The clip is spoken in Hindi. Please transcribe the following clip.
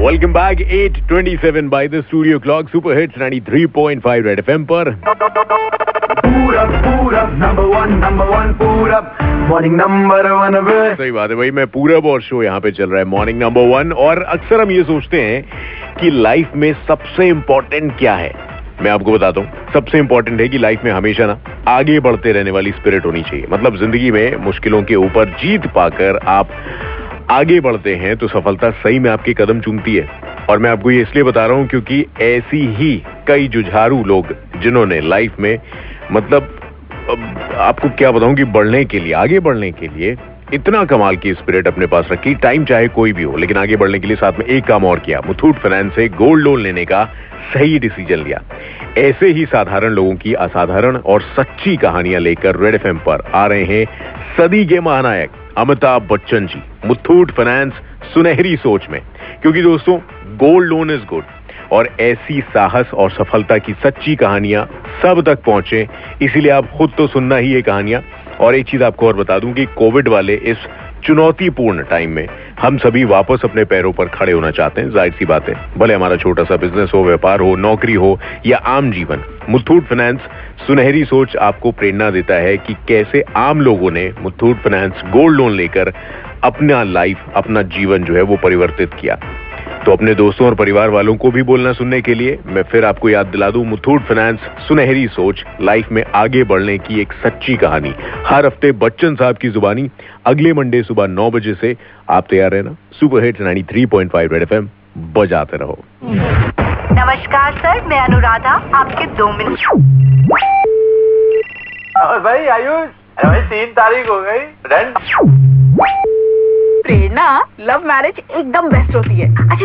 Welcome back 8:27 by the studio clock super hits 93.5 red FM पर। पूरब मॉर्निंग नंबर वन सही बात है भाई मैं पूरब और शो यहाँ पे चल रहा है मॉर्निंग नंबर वन और अक्सर हम ये सोचते हैं कि लाइफ में सबसे इम्पोर्टेंट क्या है? मैं आपको बताता हूँ, सबसे इम्पोर्टेंट है कि लाइफ में हमेशा ना आगे बढ़ते रहने वाली स्पिरिट होनी चाहिए। मतलब ज़िंदगी में मुश्किलों के ऊपर जीत पाकर आप आगे बढ़ते हैं तो सफलता सही में आपके कदम चूमती है। और मैं आपको ये इसलिए बता रहा हूँ क्योंकि ऐसी ही कई जुझारू लोग जिन्होंने लाइफ में मतलब आपको क्या बताऊँ कि बढ़ने के लिए, आगे बढ़ने के लिए इतना कमाल की स्पिरिट अपने पास रखी टाइम चाहे कोई भी हो, लेकिन आगे बढ़ने के लिए साथ में एक काम और किया। मुथूट फाइनेंस से गोल्ड लोन लेने का सही डिसीज़न लिया। ऐसे ही साधारण लोगों की असाधारण और सच्ची कहानियाँ लेकर रेड एफ़ पर आ रहे हैं सदी के महानायक अमिताभ बच्चन जी। मुथूट फाइनेंस सुनहरी सोच में। क्योंकि दोस्तों गोल्ड लोन इज़ गुड और ऐसी साहस और सफलता की सच्ची कहानियाँ सब तक पहुँचे, इसीलिए आप खुद तो सुनना ही ये कहानियाँ। और एक चीज़ आपको और बता दूँ कि कोविड वाले इस चुनौतीपूर्ण टाइम में हम सभी वापस अपने पैरों पर खड़े होना चाहते हैं, ज़ाहिर सी बात है। भले हमारा छोटा सा बिज़नेस हो, व्यापार हो, नौकरी हो या आम जीवन, मुथूट फाइनेंस सुनहरी सोच आपको प्रेरणा देता है कि कैसे आम लोगों ने मुथूट फाइनेंस गोल्ड लोन लेकर अपना लाइफ अपना जीवन जो है वो परिवर्तित किया। तो अपने दोस्तों और परिवार वालों को भी बोलना सुनने के लिए मैं फिर आपको याद दिला दूँ मुथूट फाइनेंस सुनहरी सोच लाइफ में आगे बढ़ने की एक सच्ची कहानी। हर हफ़्ते बच्चन साहब की जुबानी अगले मंडे सुबह नौ बजे से आप तैयार रहना। सुपर हिट 93.5 रेड एफएम बजाते रहो। नमस्कार सर मैं अनुराधा आपके दो मिनट। भाई आयुष भाई तीन तारीख हो गई रेंट प्रेरणा लव मैरिज एकदम बेस्ट होती है। अच्छा